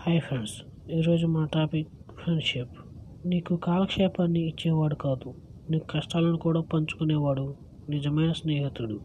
Hi friends ఈరోజు మన topic friendship నీకు కాలక్షేపాన్ని ఇచ్చేవాడు కాదు నీ కష్టాలను కూడా పంచుకునేవాడు నిజమైన స్నేహితుడు.